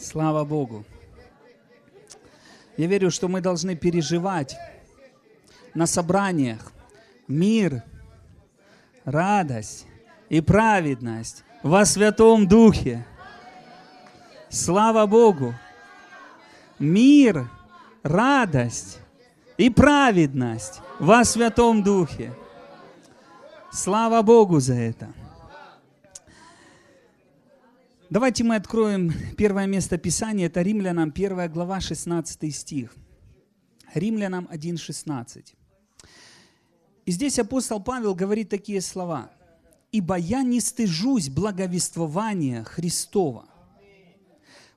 Слава Богу. Я верю, что мы должны переживать на собраниях мир, радость и праведность во Святом Духе. Слава Богу! Мир, радость и праведность во Святом Духе. Слава Богу за это. Давайте мы откроем первое место Писания. Это Римлянам 1 глава 16 стих. Римлянам 1.16. И здесь апостол Павел говорит такие слова. «Ибо я не стыжусь благовествования Христова,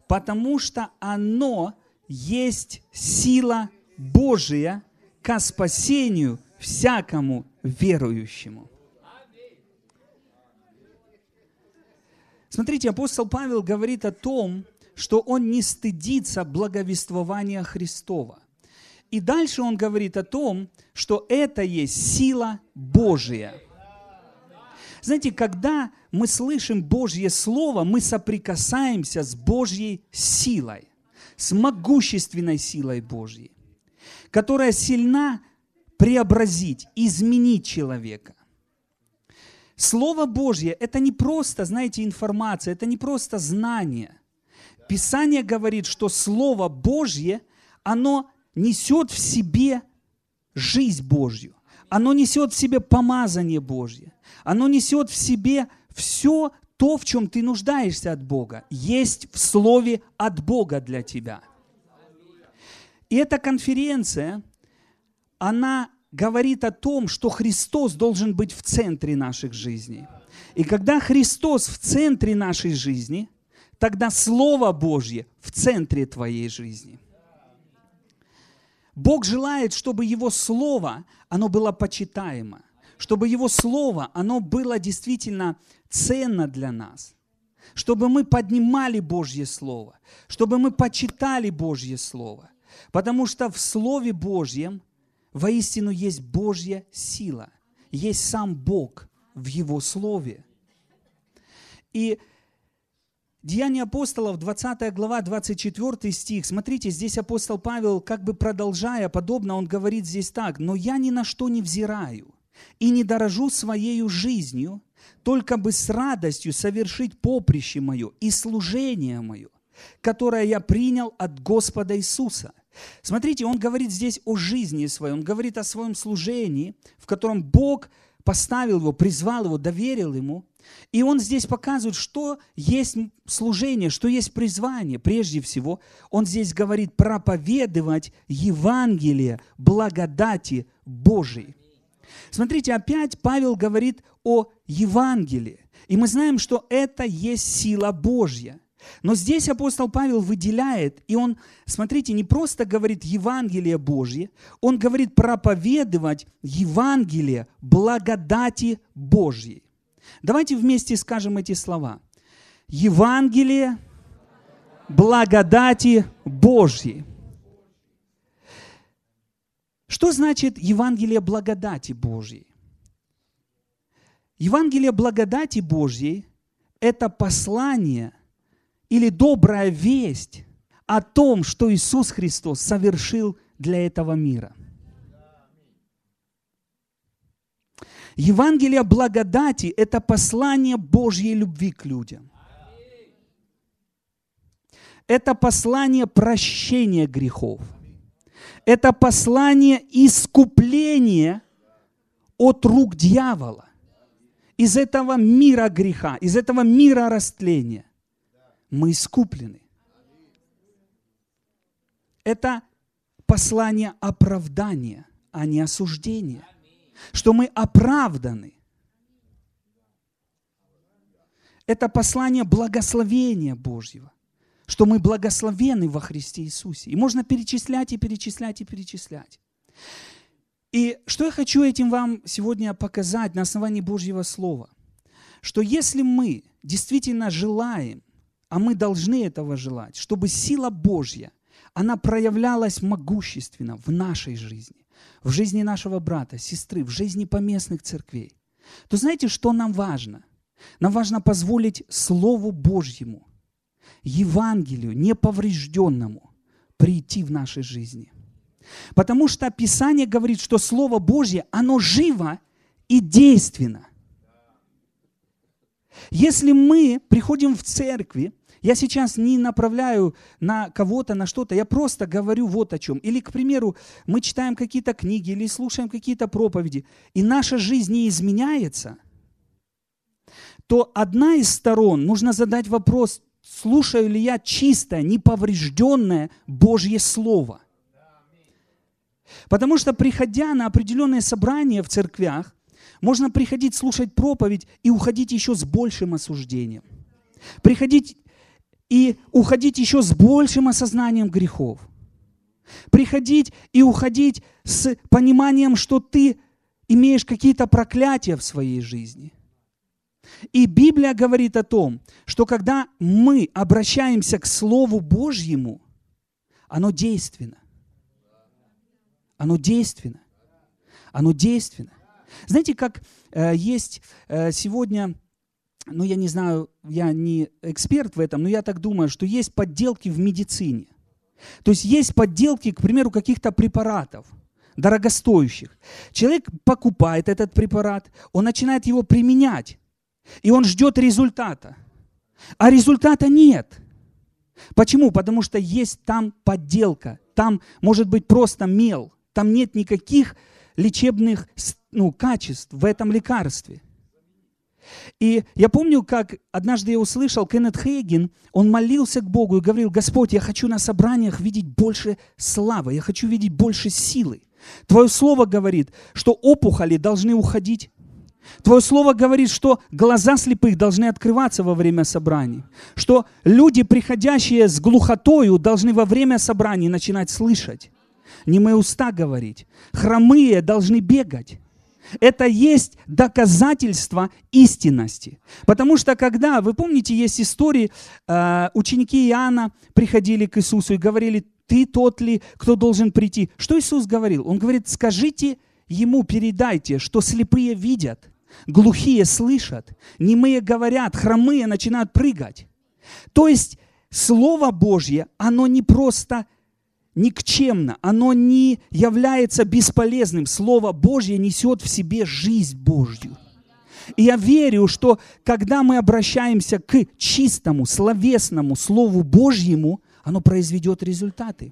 потому что оно есть сила Божия ко спасению всякому верующему». Смотрите, апостол Павел говорит о том, что он не стыдится благовествования Христова. И дальше он говорит о том, что это есть сила Божия. Знаете, когда мы слышим Божье Слово, мы соприкасаемся с Божьей силой, с могущественной силой Божьей, которая сильна преобразить, изменить человека. Слово Божье – это не просто, знаете, информация, это не просто знание. Писание говорит, что Слово Божье, оно несет в себе жизнь Божью. Оно несет в себе помазание Божье. Оно несет в себе все то, в чем ты нуждаешься от Бога. Есть в Слове от Бога для тебя. И эта конференция, она говорит о том, что Христос должен быть в центре наших жизней. И когда Христос в центре нашей жизни, тогда Слово Божье в центре твоей жизни. Бог желает, чтобы Его Слово, оно было почитаемо, чтобы Его Слово, оно было действительно ценно для нас, чтобы мы поднимали Божье Слово, чтобы мы почитали Божье Слово. Потому что в Слове Божьем – Воистину есть Божья сила, есть сам Бог в Его Слове. И Деяния апостолов, 20 глава, 24 стих. Смотрите, здесь апостол Павел, как бы продолжая, подобно, он говорит здесь так. «Но я ни на что не взираю и не дорожу своею жизнью, только бы с радостью совершить поприще мое и служение мое, которое я принял от Господа Иисуса, Смотрите, он говорит здесь о жизни своей, он говорит о своем служении, в котором Бог поставил его, призвал его, доверил ему. И он здесь показывает, что есть служение, что есть призвание. Прежде всего, он здесь говорит проповедовать Евангелие благодати Божией. Смотрите, опять Павел говорит о Евангелии. И мы знаем, что это есть сила Божья. Но здесь апостол Павел выделяет, и он, смотрите, не просто говорит Евангелие Божье, он говорит проповедовать Евангелие благодати Божьей. Давайте вместе скажем эти слова. Евангелие благодати Божьей. Что значит Евангелие благодати Божьей? Евангелие благодати Божьей – это послание – или добрая весть о том, что Иисус Христос совершил для этого мира. Евангелие благодати – это послание Божьей любви к людям. Это послание прощения грехов. Это послание искупления от рук дьявола. Из этого мира греха, из этого мира растления мы искуплены. Это послание оправдания, а не осуждения. Что мы оправданы. Это послание благословения Божьего. Что мы благословены во Христе Иисусе. И можно перечислять и перечислять и перечислять. И что я хочу этим вам сегодня показать на основании Божьего Слова? Что если мы действительно желаем а мы должны этого желать, чтобы сила Божья, она проявлялась могущественно в нашей жизни, в жизни нашего брата, сестры, в жизни поместных церквей. То знаете, что нам важно? Нам важно позволить Слову Божьему Евангелию неповрежденному прийти в нашей жизни. Потому что Писание говорит, что Слово Божье, оно живо и действенно. Если мы приходим в церкви, я сейчас не направляю на кого-то, на что-то, я просто говорю вот о чем. Или, к примеру, мы читаем какие-то книги или слушаем какие-то проповеди, и наша жизнь не изменяется, то одна из сторон, нужно задать вопрос, слушаю ли я чистое, неповрежденное Божье Слово. Потому что, приходя на определенные собрания в церквях, можно приходить слушать проповедь и уходить еще с большим осуждением. Приходить и уходить еще с большим осознанием грехов. Приходить и уходить с пониманием, что ты имеешь какие-то проклятия в своей жизни. И Библия говорит о том, что когда мы обращаемся к Слову Божьему, оно действенно. Оно действенно. Оно действенно. Знаете, как э, есть э, сегодня, ну я не знаю, я не эксперт в этом, но я так думаю, что есть подделки в медицине. То есть есть подделки, к примеру, каких-то препаратов дорогостоящих. Человек покупает этот препарат, он начинает его применять, и он ждет результата. А результата нет. Почему? Потому что есть там подделка, там может быть просто мел, там нет никаких лечебных ну, качеств в этом лекарстве. И я помню, как однажды я услышал, Кеннет Хейген, он молился к Богу и говорил, Господь, я хочу на собраниях видеть больше славы, я хочу видеть больше силы. Твое слово говорит, что опухоли должны уходить. Твое слово говорит, что глаза слепых должны открываться во время собраний, что люди, приходящие с глухотою, должны во время собраний начинать слышать не мои уста говорить. Хромые должны бегать. Это есть доказательство истинности. Потому что когда, вы помните, есть истории, э, ученики Иоанна приходили к Иисусу и говорили, ты тот ли, кто должен прийти. Что Иисус говорил? Он говорит, скажите ему, передайте, что слепые видят, глухие слышат, немые говорят, хромые начинают прыгать. То есть Слово Божье, оно не просто никчемно, оно не является бесполезным. Слово Божье несет в себе жизнь Божью. И я верю, что когда мы обращаемся к чистому, словесному Слову Божьему, оно произведет результаты.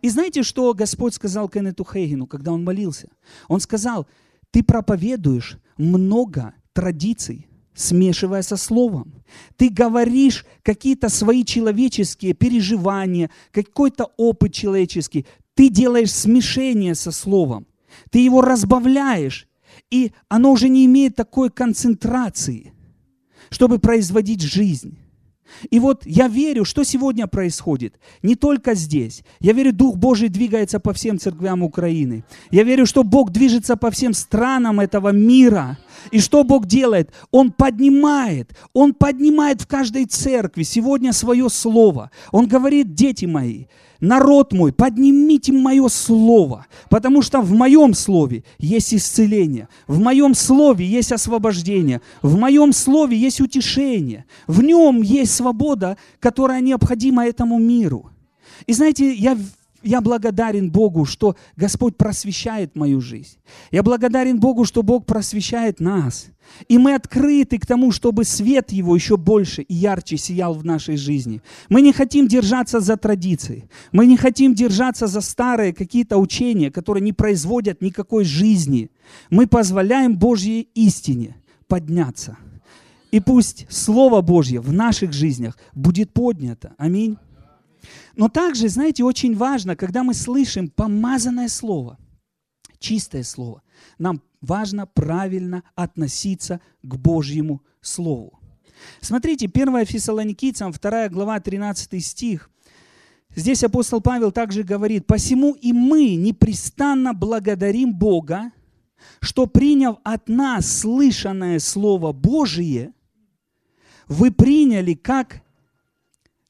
И знаете, что Господь сказал Кеннету Хейгену, когда он молился? Он сказал, ты проповедуешь много традиций, смешивая со словом. Ты говоришь какие-то свои человеческие переживания, какой-то опыт человеческий. Ты делаешь смешение со словом. Ты его разбавляешь, и оно уже не имеет такой концентрации, чтобы производить жизнь. И вот я верю, что сегодня происходит. Не только здесь. Я верю, Дух Божий двигается по всем церквям Украины. Я верю, что Бог движется по всем странам этого мира. И что Бог делает? Он поднимает, Он поднимает в каждой церкви сегодня свое слово. Он говорит, дети мои, народ мой, поднимите мое слово, потому что в моем слове есть исцеление, в моем слове есть освобождение, в моем слове есть утешение, в нем есть свобода, которая необходима этому миру. И знаете, я я благодарен Богу, что Господь просвещает мою жизнь. Я благодарен Богу, что Бог просвещает нас. И мы открыты к тому, чтобы свет Его еще больше и ярче сиял в нашей жизни. Мы не хотим держаться за традиции. Мы не хотим держаться за старые какие-то учения, которые не производят никакой жизни. Мы позволяем Божьей истине подняться. И пусть Слово Божье в наших жизнях будет поднято. Аминь. Но также, знаете, очень важно, когда мы слышим помазанное слово, чистое слово, нам важно правильно относиться к Божьему Слову. Смотрите, 1 Фессалоникийцам, 2 глава, 13 стих. Здесь апостол Павел также говорит, «Посему и мы непрестанно благодарим Бога, что, приняв от нас слышанное Слово Божие, вы приняли как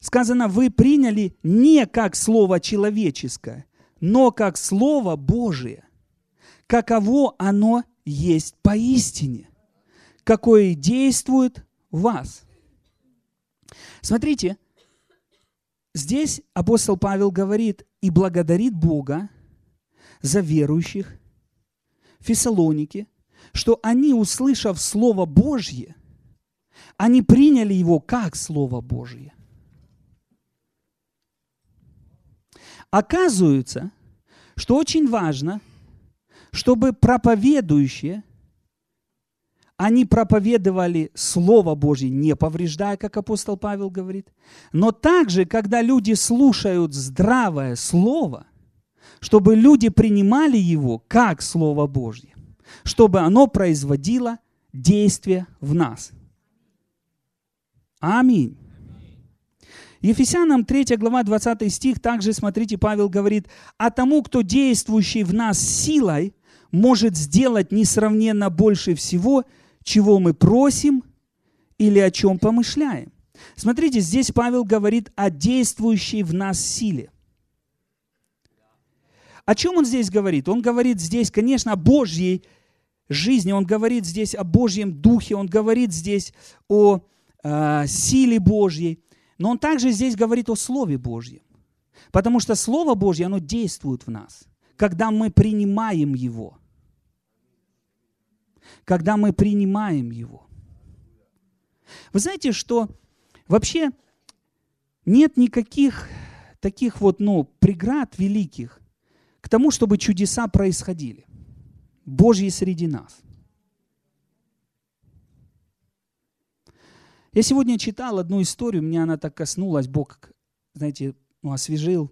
Сказано, вы приняли не как слово человеческое, но как слово Божие. Каково оно есть поистине, какое действует в вас. Смотрите, здесь апостол Павел говорит и благодарит Бога за верующих в Фессалонике, что они, услышав Слово Божье, они приняли его как Слово Божье. Оказывается, что очень важно, чтобы проповедующие, они проповедовали Слово Божье, не повреждая, как апостол Павел говорит, но также, когда люди слушают здравое Слово, чтобы люди принимали его как Слово Божье, чтобы оно производило действие в нас. Аминь. Ефесянам 3 глава 20 стих, также, смотрите, Павел говорит, «А тому, кто действующий в нас силой, может сделать несравненно больше всего, чего мы просим или о чем помышляем». Смотрите, здесь Павел говорит о действующей в нас силе. О чем он здесь говорит? Он говорит здесь, конечно, о Божьей жизни, он говорит здесь о Божьем Духе, он говорит здесь о э, силе Божьей. Но он также здесь говорит о Слове Божьем. Потому что Слово Божье, оно действует в нас, когда мы принимаем его. Когда мы принимаем его. Вы знаете, что вообще нет никаких таких вот, ну, преград великих к тому, чтобы чудеса происходили. Божьи среди нас. Я сегодня читал одну историю, меня она так коснулась, Бог, знаете, ну, освежил.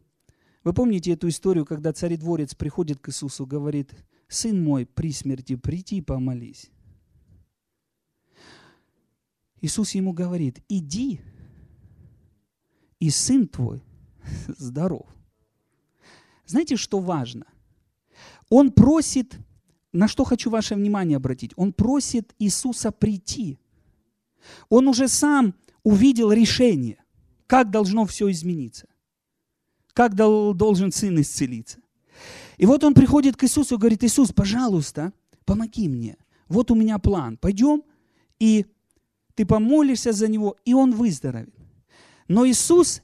Вы помните эту историю, когда царедворец приходит к Иисусу, говорит, «Сын мой при смерти, приди помолись». Иисус ему говорит, иди, и сын твой здоров. Знаете, что важно? Он просит, на что хочу ваше внимание обратить, он просит Иисуса прийти – он уже сам увидел решение, как должно все измениться, как должен сын исцелиться. И вот он приходит к Иисусу и говорит, Иисус, пожалуйста, помоги мне. Вот у меня план. Пойдем, и ты помолишься за него, и он выздоровеет. Но Иисус,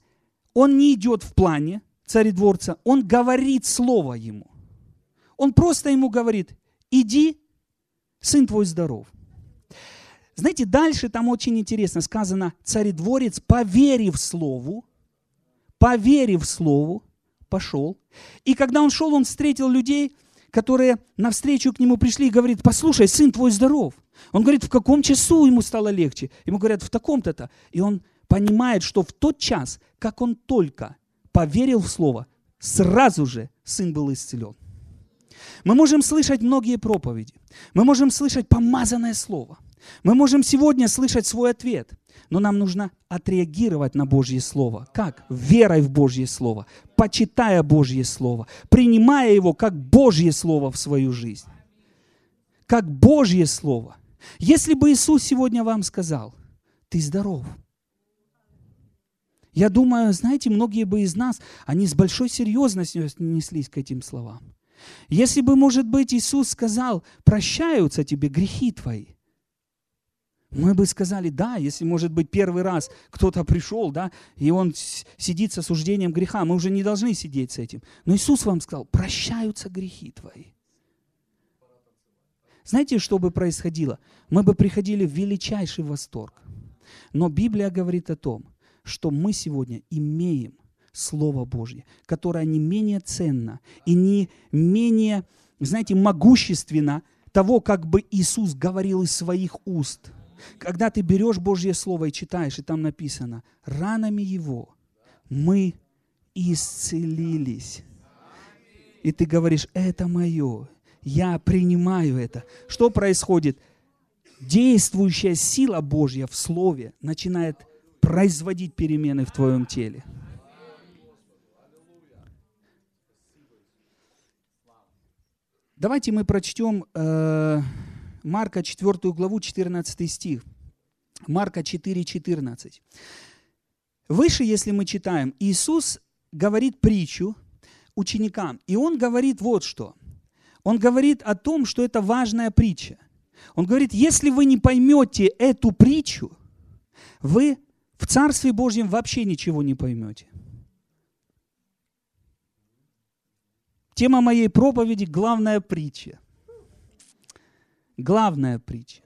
он не идет в плане царедворца, он говорит слово ему. Он просто ему говорит, иди, сын твой здоров. Знаете, дальше там очень интересно сказано, царедворец, поверив слову, поверив слову, пошел. И когда он шел, он встретил людей, которые навстречу к нему пришли и говорит, послушай, сын твой здоров. Он говорит, в каком часу ему стало легче? Ему говорят, в таком-то-то. И он понимает, что в тот час, как он только поверил в слово, сразу же сын был исцелен. Мы можем слышать многие проповеди. Мы можем слышать помазанное слово. Мы можем сегодня слышать свой ответ, но нам нужно отреагировать на Божье Слово. Как? Верой в Божье Слово, почитая Божье Слово, принимая его как Божье Слово в свою жизнь. Как Божье Слово. Если бы Иисус сегодня вам сказал, ты здоров, я думаю, знаете, многие бы из нас, они с большой серьезностью отнеслись к этим словам. Если бы, может быть, Иисус сказал, прощаются тебе грехи твои, мы бы сказали, да, если, может быть, первый раз кто-то пришел, да, и он сидит с осуждением греха, мы уже не должны сидеть с этим. Но Иисус вам сказал, прощаются грехи твои. Знаете, что бы происходило? Мы бы приходили в величайший восторг. Но Библия говорит о том, что мы сегодня имеем Слово Божье, которое не менее ценно и не менее, знаете, могущественно того, как бы Иисус говорил из своих уст – когда ты берешь Божье Слово и читаешь, и там написано, ранами Его мы исцелились. И ты говоришь, это мое, я принимаю это. Что происходит? Действующая сила Божья в Слове начинает производить перемены в твоем теле. Давайте мы прочтем э, Марка 4 главу, 14 стих. Марка 4, 14. Выше, если мы читаем, Иисус говорит притчу ученикам, и Он говорит вот что. Он говорит о том, что это важная притча. Он говорит, если вы не поймете эту притчу, вы в Царстве Божьем вообще ничего не поймете. Тема моей проповеди – главная притча – Главная притча.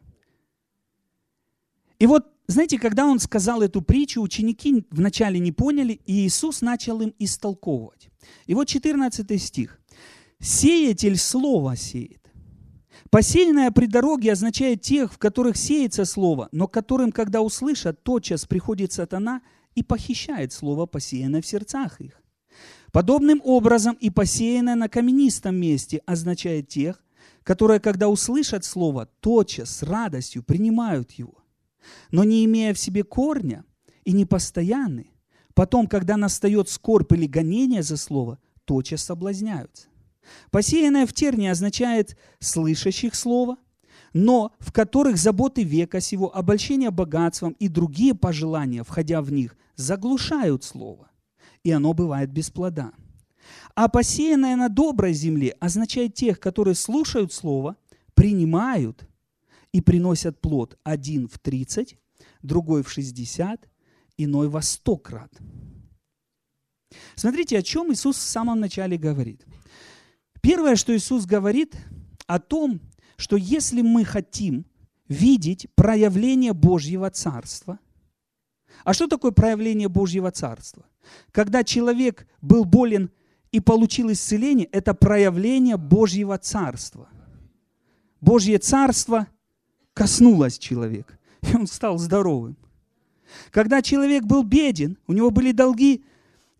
И вот, знаете, когда он сказал эту притчу, ученики вначале не поняли, и Иисус начал им истолковывать. И вот 14 стих. «Сеятель слово сеет. Посеянное при дороге означает тех, в которых сеется слово, но которым, когда услышат, тотчас приходит сатана и похищает слово, посеянное в сердцах их. Подобным образом и посеянное на каменистом месте означает тех, которые, когда услышат слово, тотчас с радостью принимают его, но не имея в себе корня и не постоянны, потом, когда настает скорбь или гонение за слово, тотчас соблазняются. Посеянное в терне означает слышащих слово, но в которых заботы века сего, обольщение богатством и другие пожелания, входя в них, заглушают слово, и оно бывает без плода. А посеянное на доброй земле означает тех, которые слушают слово, принимают и приносят плод один в тридцать, другой в шестьдесят, иной во сто крат. Смотрите, о чем Иисус в самом начале говорит – Первое, что Иисус говорит о том, что если мы хотим видеть проявление Божьего Царства, а что такое проявление Божьего Царства? Когда человек был болен и получил исцеление, это проявление Божьего Царства. Божье Царство коснулось человека, и он стал здоровым. Когда человек был беден, у него были долги,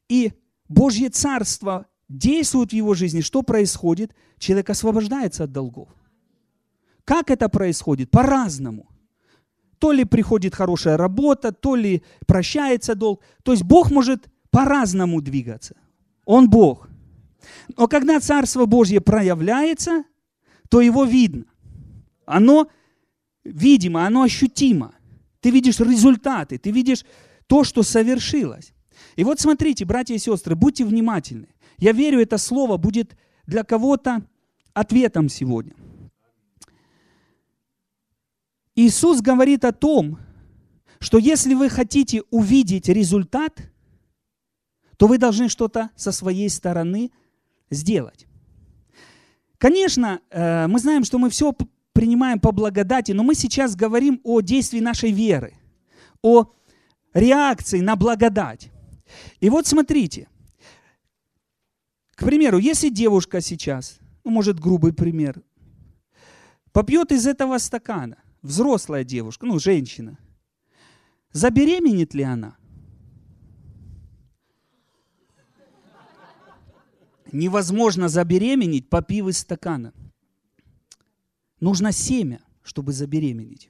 и Божье Царство действует в его жизни, что происходит? Человек освобождается от долгов. Как это происходит? По-разному. То ли приходит хорошая работа, то ли прощается долг. То есть Бог может по-разному двигаться. Он Бог. Но когда Царство Божье проявляется, то его видно. Оно видимо, оно ощутимо. Ты видишь результаты, ты видишь то, что совершилось. И вот смотрите, братья и сестры, будьте внимательны. Я верю, это слово будет для кого-то ответом сегодня. Иисус говорит о том, что если вы хотите увидеть результат, то вы должны что-то со своей стороны сделать. Конечно, э, мы знаем, что мы все принимаем по благодати, но мы сейчас говорим о действии нашей веры, о реакции на благодать. И вот смотрите, к примеру, если девушка сейчас, ну, может, грубый пример, попьет из этого стакана, взрослая девушка, ну, женщина, забеременеет ли она? Невозможно забеременеть, попив из стакана. Нужно семя, чтобы забеременеть.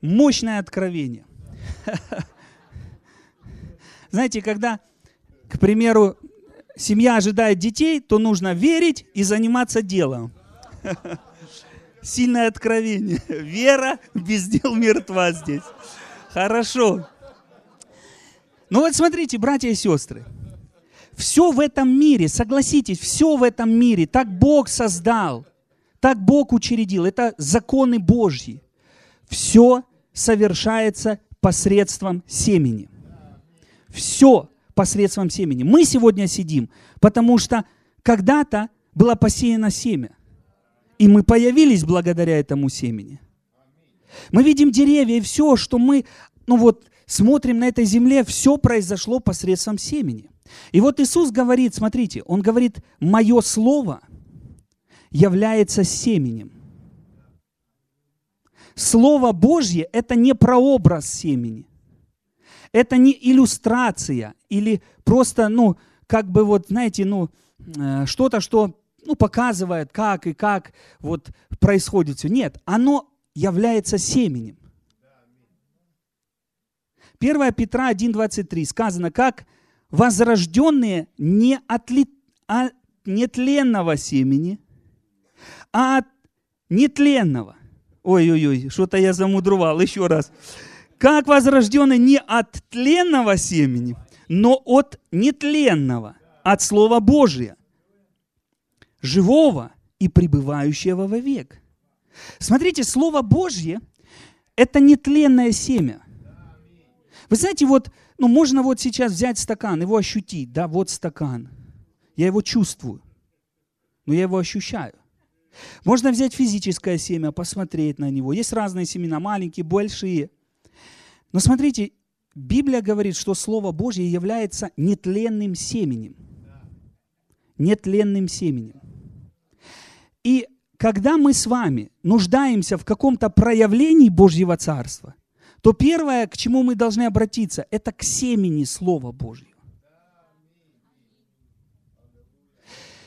Мощное откровение. Знаете, когда, к примеру, семья ожидает детей, то нужно верить и заниматься делом. Сильное откровение. Вера без дел мертва здесь. Хорошо. Ну вот смотрите, братья и сестры. Все в этом мире, согласитесь, все в этом мире, так Бог создал, так Бог учредил, это законы Божьи. Все совершается посредством семени. Все посредством семени. Мы сегодня сидим, потому что когда-то было посеяно семя. И мы появились благодаря этому семени. Мы видим деревья, и все, что мы, ну вот, смотрим на этой земле, все произошло посредством семени. И вот Иисус говорит, смотрите, Он говорит, мое слово является семенем. Слово Божье – это не прообраз семени. Это не иллюстрация или просто, ну, как бы вот, знаете, ну, э, что-то, что ну, показывает, как и как вот происходит все. Нет, оно является семенем. 1 Петра 1,23 сказано, как возрожденные не от ли, а нетленного семени, а от нетленного. Ой-ой-ой, что-то я замудрувал, еще раз как возрожденный не от тленного семени, но от нетленного, от Слова Божия, живого и пребывающего вовек. Смотрите, Слово Божье – это нетленное семя. Вы знаете, вот, ну, можно вот сейчас взять стакан, его ощутить, да, вот стакан. Я его чувствую, но я его ощущаю. Можно взять физическое семя, посмотреть на него. Есть разные семена, маленькие, большие. Но смотрите, Библия говорит, что Слово Божье является нетленным семенем. Нетленным семенем. И когда мы с вами нуждаемся в каком-то проявлении Божьего Царства, то первое, к чему мы должны обратиться, это к семени Слова Божьего.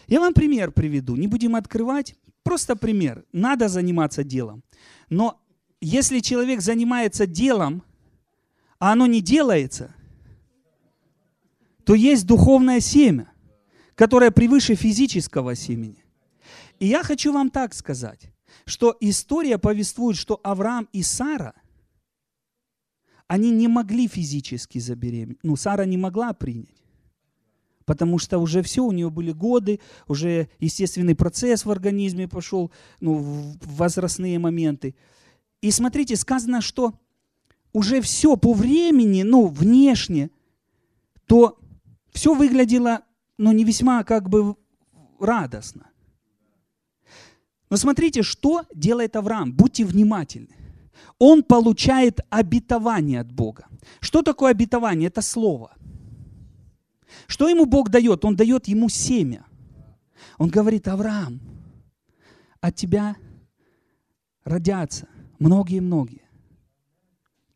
Я вам пример приведу, не будем открывать, просто пример. Надо заниматься делом. Но если человек занимается делом, а оно не делается, то есть духовное семя, которое превыше физического семени. И я хочу вам так сказать, что история повествует, что Авраам и Сара, они не могли физически забеременеть. Ну, Сара не могла принять потому что уже все, у нее были годы, уже естественный процесс в организме пошел, ну, возрастные моменты. И смотрите, сказано, что уже все по времени, ну, внешне, то все выглядело, ну, не весьма как бы радостно. Но смотрите, что делает Авраам. Будьте внимательны. Он получает обетование от Бога. Что такое обетование? Это слово – что ему Бог дает? Он дает ему семя. Он говорит, Авраам, от тебя родятся многие-многие.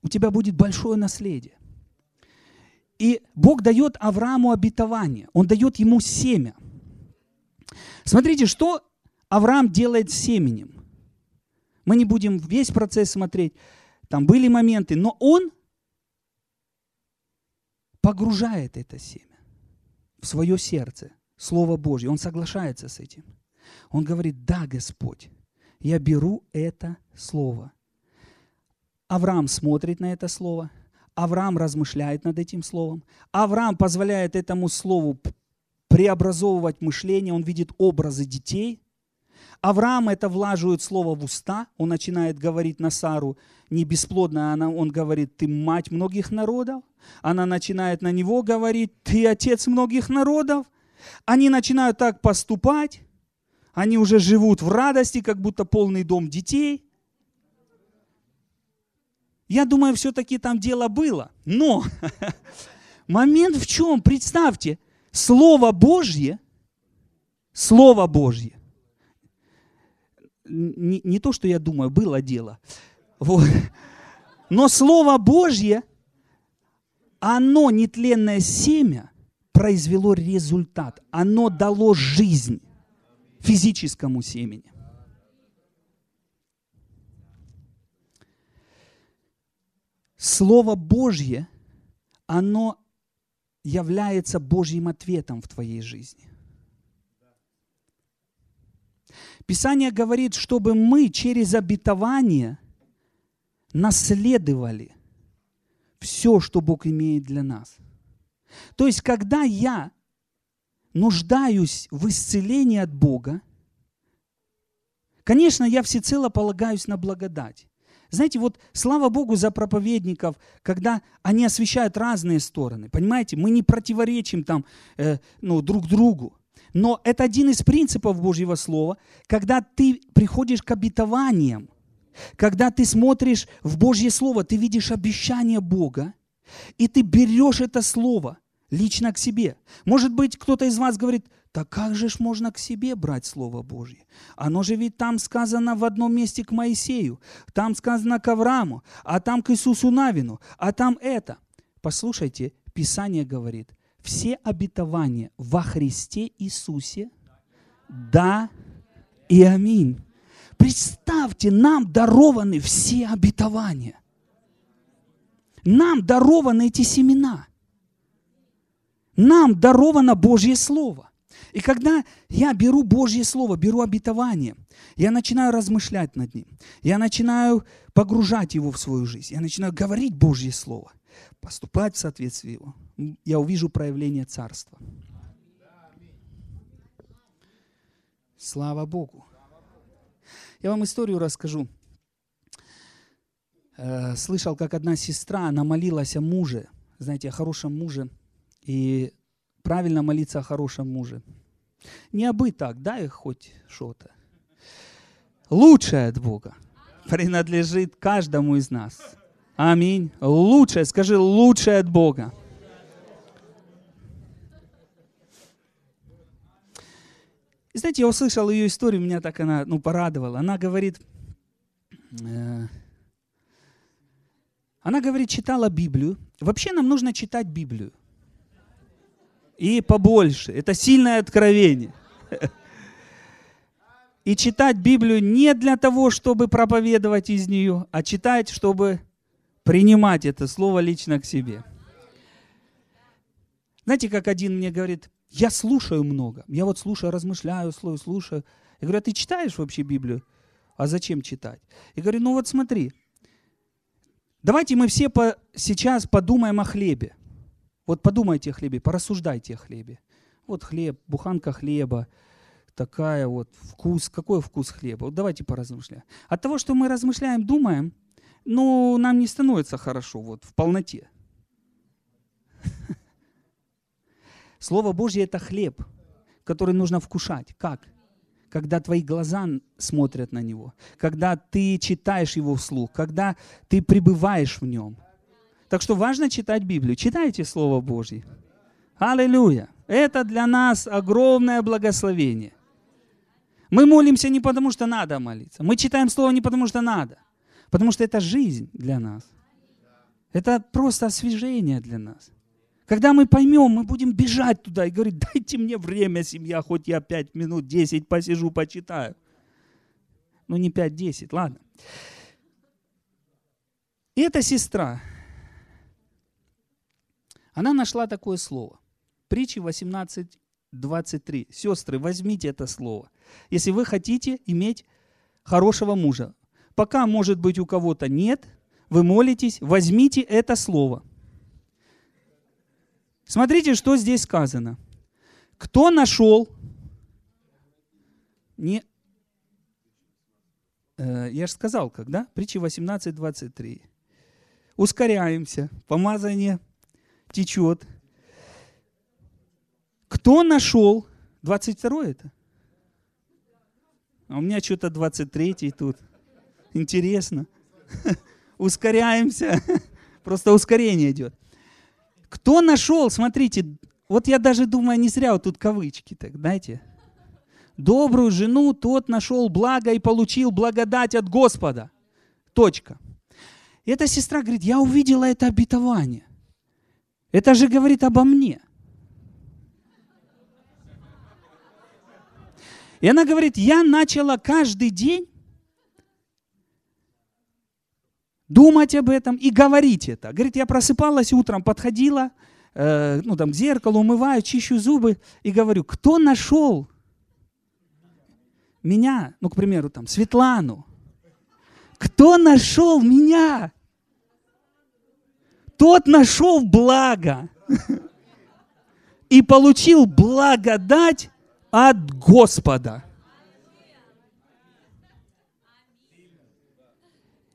У тебя будет большое наследие. И Бог дает Аврааму обетование. Он дает ему семя. Смотрите, что Авраам делает с семенем. Мы не будем весь процесс смотреть. Там были моменты, но он погружает это семя в свое сердце Слово Божье. Он соглашается с этим. Он говорит, да, Господь, я беру это Слово. Авраам смотрит на это Слово. Авраам размышляет над этим Словом. Авраам позволяет этому Слову преобразовывать мышление. Он видит образы детей – Авраам это влаживает слово в уста, он начинает говорить на Сару не бесплодно, она, он говорит, ты мать многих народов. Она начинает на него говорить, ты отец многих народов. Они начинают так поступать, они уже живут в радости, как будто полный дом детей. Я думаю, все-таки там дело было. Но момент в чем? Представьте, Слово Божье, Слово Божье не, не то, что я думаю, было дело. Вот. Но Слово Божье, оно, нетленное семя, произвело результат. Оно дало жизнь физическому семени. Слово Божье, оно является Божьим ответом в твоей жизни. Писание говорит, чтобы мы через обетование наследовали все, что Бог имеет для нас. То есть, когда я нуждаюсь в исцелении от Бога, конечно, я всецело полагаюсь на благодать. Знаете, вот слава Богу за проповедников, когда они освещают разные стороны. Понимаете, мы не противоречим там э, ну, друг другу. Но это один из принципов Божьего Слова, когда ты приходишь к обетованиям, когда ты смотришь в Божье Слово, ты видишь обещание Бога, и ты берешь это Слово лично к себе. Может быть, кто-то из вас говорит, так как же ж можно к себе брать Слово Божье? Оно же ведь там сказано в одном месте к Моисею, там сказано к Аврааму, а там к Иисусу Навину, а там это. Послушайте, Писание говорит, все обетования во Христе Иисусе, да и аминь. Представьте, нам дарованы все обетования. Нам дарованы эти семена. Нам даровано Божье Слово. И когда я беру Божье Слово, беру обетование, я начинаю размышлять над ним, я начинаю погружать его в свою жизнь, я начинаю говорить Божье Слово, поступать в соответствии его, я увижу проявление Царства. Слава Богу. Я вам историю расскажу. Э, слышал, как одна сестра, она молилась о муже, знаете, о хорошем муже. И правильно молиться о хорошем муже. Не обы так, дай хоть что-то. Лучшее от Бога принадлежит каждому из нас. Аминь. Лучшее, скажи, лучшее от Бога. И знаете, я услышал ее историю, меня так она ну, порадовала. Она говорит, э, она говорит, читала Библию. Вообще нам нужно читать Библию. И побольше. Это сильное откровение. И читать Библию не для того, чтобы проповедовать из нее, а читать, чтобы принимать это слово лично к себе. Знаете, как один мне говорит, я слушаю много. Я вот слушаю, размышляю, слушаю, слушаю. Я говорю, а ты читаешь вообще Библию? А зачем читать? Я говорю, ну вот смотри, давайте мы все по, сейчас подумаем о хлебе. Вот подумайте о хлебе, порассуждайте о хлебе. Вот хлеб, буханка хлеба, такая вот вкус, какой вкус хлеба. Вот давайте поразмышляем. От того, что мы размышляем, думаем, ну, нам не становится хорошо вот в полноте. Слово Божье – это хлеб, который нужно вкушать. Как? Когда твои глаза смотрят на него, когда ты читаешь его вслух, когда ты пребываешь в нем. Так что важно читать Библию. Читайте Слово Божье. Аллилуйя. Это для нас огромное благословение. Мы молимся не потому, что надо молиться. Мы читаем Слово не потому, что надо. Потому что это жизнь для нас. Это просто освежение для нас. Когда мы поймем, мы будем бежать туда и говорить, дайте мне время, семья, хоть я 5 минут, 10 посижу, почитаю. Ну не 5-10, ладно. И эта сестра, она нашла такое слово. Притчи 18.23. Сестры, возьмите это слово. Если вы хотите иметь хорошего мужа. Пока, может быть, у кого-то нет, вы молитесь, возьмите это слово – Смотрите, что здесь сказано. Кто нашел... Не... Э, я же сказал, когда? Притча 18.23. Ускоряемся, помазание течет. Кто нашел? 22 это? А у меня что-то 23 тут. Интересно. Ускоряемся. Просто ускорение идет. Кто нашел, смотрите, вот я даже думаю, не зря вот тут кавычки, так, знаете. Добрую жену тот нашел благо и получил благодать от Господа. Точка. Эта сестра говорит, я увидела это обетование. Это же говорит обо мне. И она говорит, я начала каждый день думать об этом и говорить это. Говорит, я просыпалась утром, подходила, э, ну там к зеркалу, умываю, чищу зубы и говорю, кто нашел меня, ну, к примеру, там, Светлану, кто нашел меня? Тот нашел благо и получил благодать от Господа.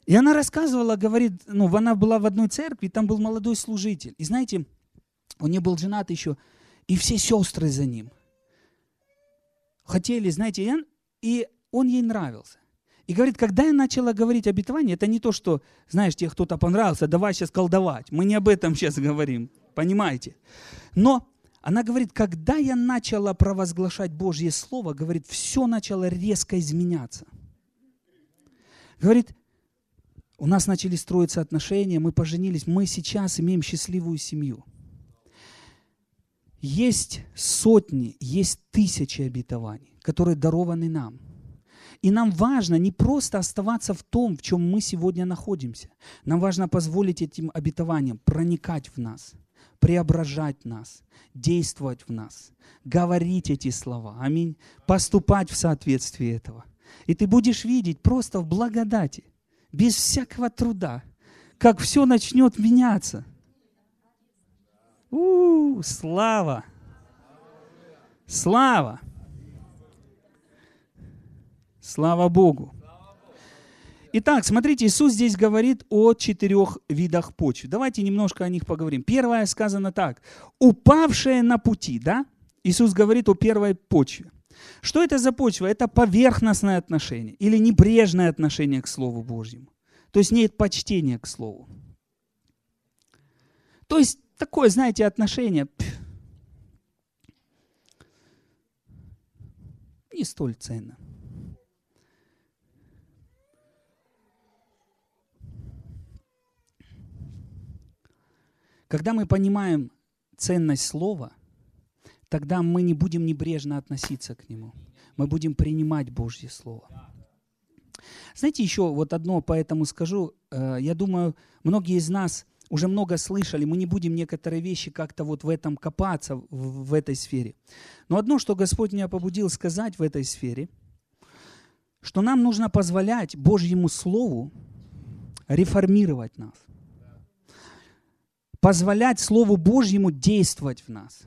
И она рассказывала, говорит, ну, она была в одной церкви, там был молодой служитель. И знаете, он не был женат еще, и все сестры за ним. Хотели, знаете, и он ей нравился. И говорит, когда я начала говорить обетование, это не то, что, знаешь, тебе кто-то понравился, давай сейчас колдовать. Мы не об этом сейчас говорим, понимаете? Но она говорит, когда я начала провозглашать Божье Слово, говорит, все начало резко изменяться. Говорит, у нас начали строиться отношения, мы поженились, мы сейчас имеем счастливую семью. Есть сотни, есть тысячи обетований, которые дарованы нам. И нам важно не просто оставаться в том, в чем мы сегодня находимся. Нам важно позволить этим обетованиям проникать в нас, преображать нас, действовать в нас, говорить эти слова. Аминь. Поступать в соответствии этого. И ты будешь видеть просто в благодати, без всякого труда, как все начнет меняться. У, -у слава! Слава! Слава Богу! Итак, смотрите, Иисус здесь говорит о четырех видах почвы. Давайте немножко о них поговорим. Первое сказано так. Упавшее на пути, да? Иисус говорит о первой почве. Что это за почва? Это поверхностное отношение или небрежное отношение к Слову Божьему. То есть нет почтения к Слову. То есть такое, знаете, отношение не столь ценно. Когда мы понимаем ценность слова, тогда мы не будем небрежно относиться к нему. Мы будем принимать Божье Слово. Знаете, еще вот одно поэтому скажу. Э, я думаю, многие из нас уже много слышали, мы не будем некоторые вещи как-то вот в этом копаться, в, в этой сфере. Но одно, что Господь меня побудил сказать в этой сфере, что нам нужно позволять Божьему Слову реформировать нас позволять Слову Божьему действовать в нас.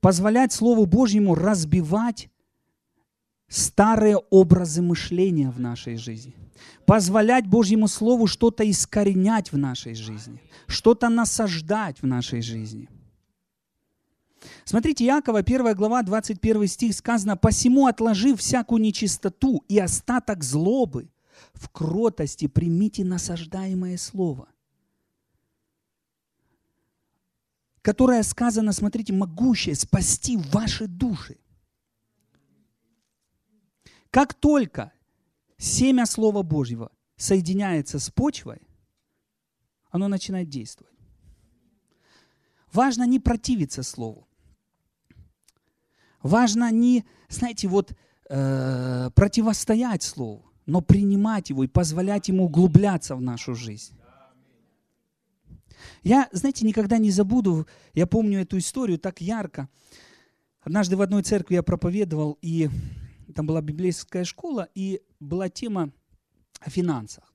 Позволять Слову Божьему разбивать старые образы мышления в нашей жизни. Позволять Божьему Слову что-то искоренять в нашей жизни, что-то насаждать в нашей жизни. Смотрите, Якова, 1 глава, 21 стих сказано, «Посему, отложив всякую нечистоту и остаток злобы, в кротости примите насаждаемое слово, которая сказана, смотрите, могущая спасти ваши души. Как только семя Слова Божьего соединяется с почвой, оно начинает действовать. Важно не противиться Слову. Важно не, знаете, вот э, противостоять Слову, но принимать его и позволять ему углубляться в нашу жизнь. Я, знаете, никогда не забуду, я помню эту историю так ярко. Однажды в одной церкви я проповедовал, и там была библейская школа, и была тема о финансах.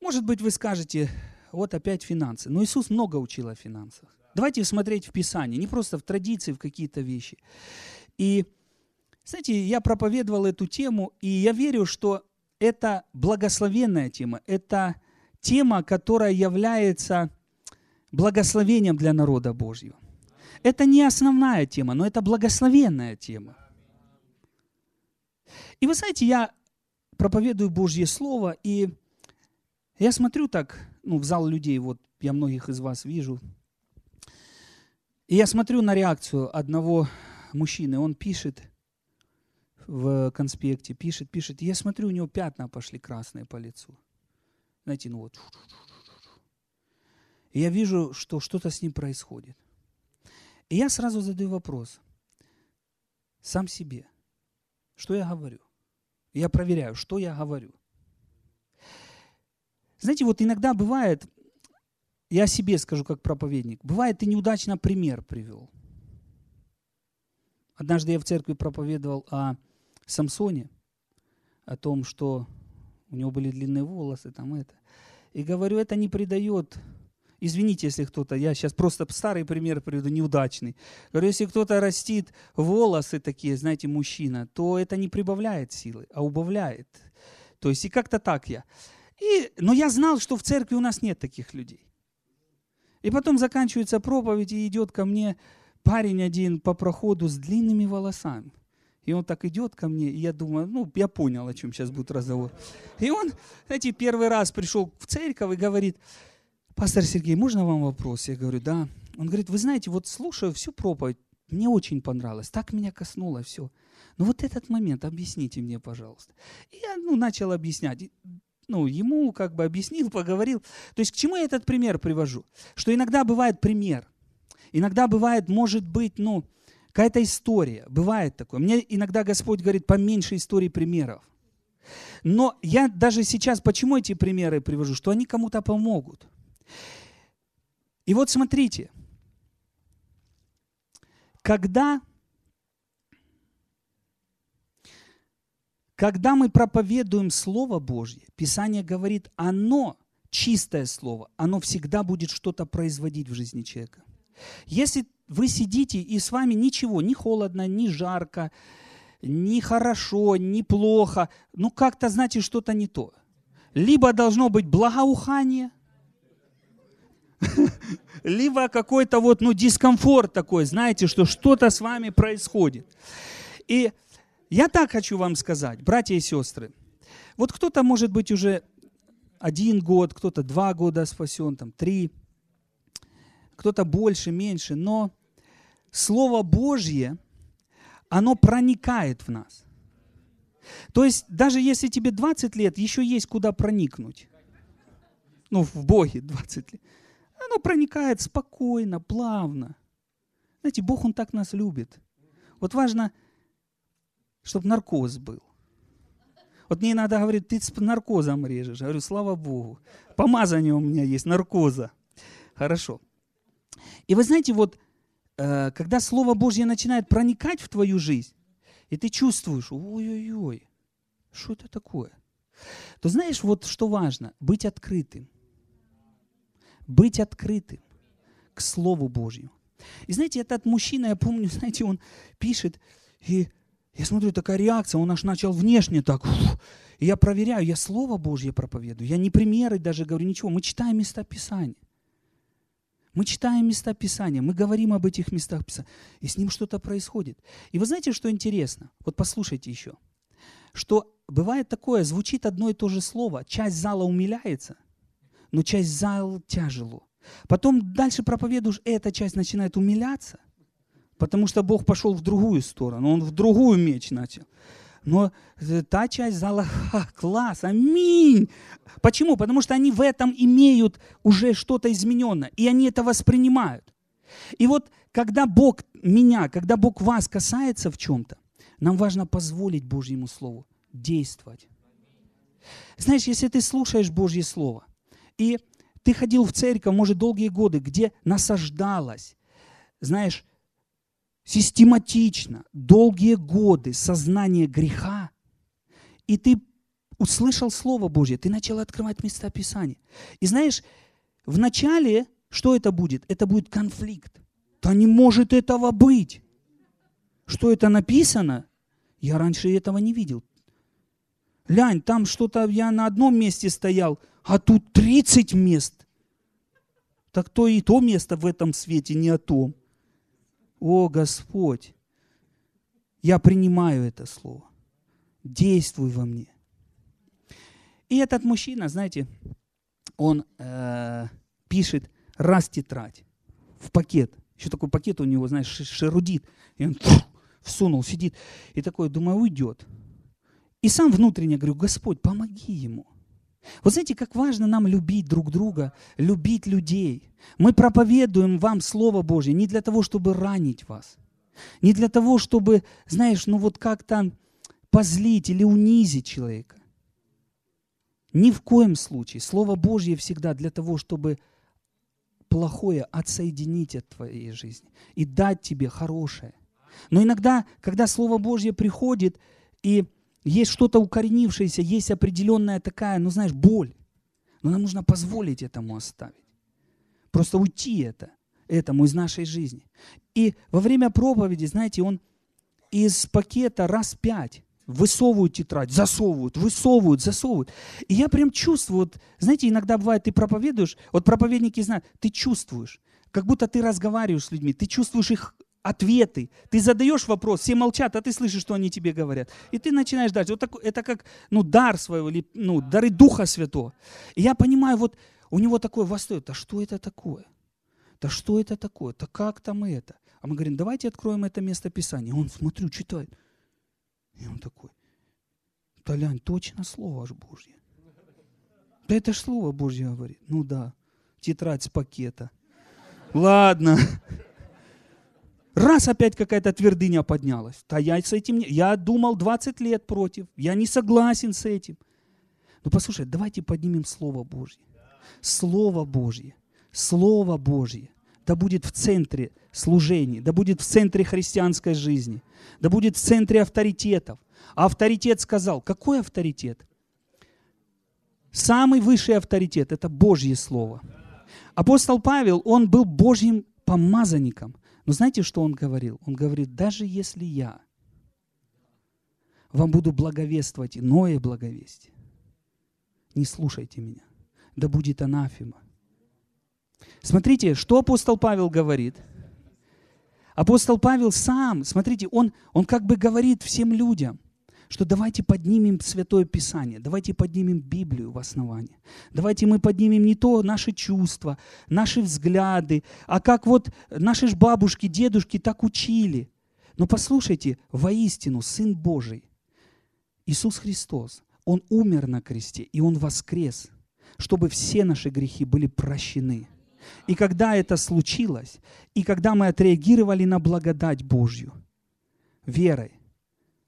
Может быть, вы скажете, вот опять финансы. Но Иисус много учил о финансах. Давайте смотреть в Писании, не просто в традиции, в какие-то вещи. И, знаете, я проповедовал эту тему, и я верю, что это благословенная тема, это тема, которая является благословением для народа Божьего. Это не основная тема, но это благословенная тема. И вы знаете, я проповедую Божье Слово, и я смотрю так, ну, в зал людей, вот я многих из вас вижу, и я смотрю на реакцию одного мужчины, он пишет в конспекте, пишет, пишет, и я смотрю, у него пятна пошли красные по лицу знаете, ну вот. И я вижу, что что-то с ним происходит. И я сразу задаю вопрос сам себе. Что я говорю? Я проверяю, что я говорю. Знаете, вот иногда бывает, я себе скажу как проповедник, бывает, ты неудачно пример привел. Однажды я в церкви проповедовал о Самсоне, о том, что у него были длинные волосы, там это. И говорю, это не придает, извините, если кто-то, я сейчас просто старый пример приведу, неудачный. Говорю, если кто-то растит волосы такие, знаете, мужчина, то это не прибавляет силы, а убавляет. То есть и как-то так я. И, но я знал, что в церкви у нас нет таких людей. И потом заканчивается проповедь, и идет ко мне парень один по проходу с длинными волосами. И он так идет ко мне, и я думаю, ну, я понял, о чем сейчас будет разговор. И он, знаете, первый раз пришел в церковь и говорит, пастор Сергей, можно вам вопрос? Я говорю, да. Он говорит, вы знаете, вот слушаю всю проповедь, мне очень понравилось, так меня коснуло все. Но вот этот момент объясните мне, пожалуйста. И я ну, начал объяснять. Ну, ему как бы объяснил, поговорил. То есть к чему я этот пример привожу? Что иногда бывает пример. Иногда бывает, может быть, ну, Какая-то история, бывает такое. Мне иногда Господь говорит, поменьше историй примеров. Но я даже сейчас, почему эти примеры привожу? Что они кому-то помогут. И вот смотрите, когда, когда мы проповедуем Слово Божье, Писание говорит, оно, чистое Слово, оно всегда будет что-то производить в жизни человека. Если вы сидите, и с вами ничего, ни холодно, ни жарко, ни хорошо, ни плохо. Ну, как-то, значит, что-то не то. Либо должно быть благоухание, либо какой-то вот, ну, дискомфорт такой, знаете, что что-то с вами происходит. И я так хочу вам сказать, братья и сестры, вот кто-то, может быть, уже один год, кто-то два года спасен, там, три, кто-то больше, меньше, но Слово Божье, оно проникает в нас. То есть даже если тебе 20 лет, еще есть куда проникнуть. Ну, в Боге 20 лет. Оно проникает спокойно, плавно. Знаете, Бог, Он так нас любит. Вот важно, чтобы наркоз был. Вот мне иногда говорит, ты с наркозом режешь. Я говорю, слава Богу. Помазание у меня есть, наркоза. Хорошо. И вы знаете, вот когда Слово Божье начинает проникать в твою жизнь, и ты чувствуешь, ой-ой-ой, что это такое? То знаешь, вот что важно, быть открытым. Быть открытым к Слову Божьему. И знаете, этот мужчина, я помню, знаете, он пишет, и я смотрю, такая реакция, он аж начал внешне так. И я проверяю, я Слово Божье проповедую. Я не примеры даже говорю, ничего. Мы читаем места Писания. Мы читаем места Писания, мы говорим об этих местах Писания, и с ним что-то происходит. И вы знаете, что интересно? Вот послушайте еще. Что бывает такое, звучит одно и то же слово, часть зала умиляется, но часть зала тяжело. Потом дальше проповедуешь, эта часть начинает умиляться, потому что Бог пошел в другую сторону, Он в другую меч начал. Но э, та часть зала, ха, класс, аминь. Почему? Потому что они в этом имеют уже что-то измененное, и они это воспринимают. И вот когда Бог меня, когда Бог вас касается в чем-то, нам важно позволить Божьему Слову действовать. Знаешь, если ты слушаешь Божье Слово, и ты ходил в церковь, может, долгие годы, где насаждалось, знаешь, систематично, долгие годы сознание греха, и ты услышал Слово Божье, ты начал открывать места Писания. И знаешь, в начале что это будет? Это будет конфликт. Да не может этого быть. Что это написано? Я раньше этого не видел. Лянь, там что-то я на одном месте стоял, а тут 30 мест. Так то и то место в этом свете не о том. О Господь, я принимаю это слово. Действуй во мне. И этот мужчина, знаете, он э, пишет раз тетрадь в пакет. Еще такой пакет у него, знаешь, шерудит. И он фу, всунул, сидит. И такой, думаю, уйдет. И сам внутренне говорю, Господь, помоги ему. Вот знаете, как важно нам любить друг друга, любить людей. Мы проповедуем вам Слово Божье не для того, чтобы ранить вас, не для того, чтобы, знаешь, ну вот как-то позлить или унизить человека. Ни в коем случае. Слово Божье всегда для того, чтобы плохое отсоединить от твоей жизни и дать тебе хорошее. Но иногда, когда Слово Божье приходит, и есть что-то укоренившееся, есть определенная такая, ну знаешь, боль. Но нам нужно позволить этому оставить. Просто уйти это, этому из нашей жизни. И во время проповеди, знаете, он из пакета раз пять высовывают тетрадь, засовывают, высовывают, засовывают. И я прям чувствую, вот, знаете, иногда бывает, ты проповедуешь, вот проповедники знают, ты чувствуешь, как будто ты разговариваешь с людьми, ты чувствуешь их ответы. Ты задаешь вопрос, все молчат, а ты слышишь, что они тебе говорят. И ты начинаешь дальше. Вот так, это как ну, дар своего, ну, дары Духа Святого. И я понимаю, вот у него такой восторг. Да что это такое? Да что это такое? Да как там это? А мы говорим, давайте откроем это место Писания. Он, смотрю, читает. И он такой, да лянь, точно Слово аж Божье. Да это ж Слово Божье говорит. Ну да, тетрадь с пакета. Ладно. Раз опять какая-то твердыня поднялась. Да я с этим, я думал 20 лет против, я не согласен с этим. Ну послушай, давайте поднимем Слово Божье. Слово Божье, Слово Божье, да будет в центре служения, да будет в центре христианской жизни, да будет в центре авторитетов. А авторитет сказал, какой авторитет? Самый высший авторитет – это Божье Слово. Апостол Павел, он был Божьим помазанником. Но знаете, что он говорил? Он говорит, даже если я вам буду благовествовать иное благовестие. Не слушайте меня. Да будет анафема. Смотрите, что апостол Павел говорит. Апостол Павел сам, смотрите, он, он как бы говорит всем людям – что давайте поднимем Святое Писание, давайте поднимем Библию в основании. Давайте мы поднимем не то наши чувства, наши взгляды, а как вот наши ж бабушки, дедушки так учили. Но послушайте, воистину Сын Божий, Иисус Христос, Он умер на кресте, и Он воскрес, чтобы все наши грехи были прощены. И когда это случилось, и когда мы отреагировали на благодать Божью, верой,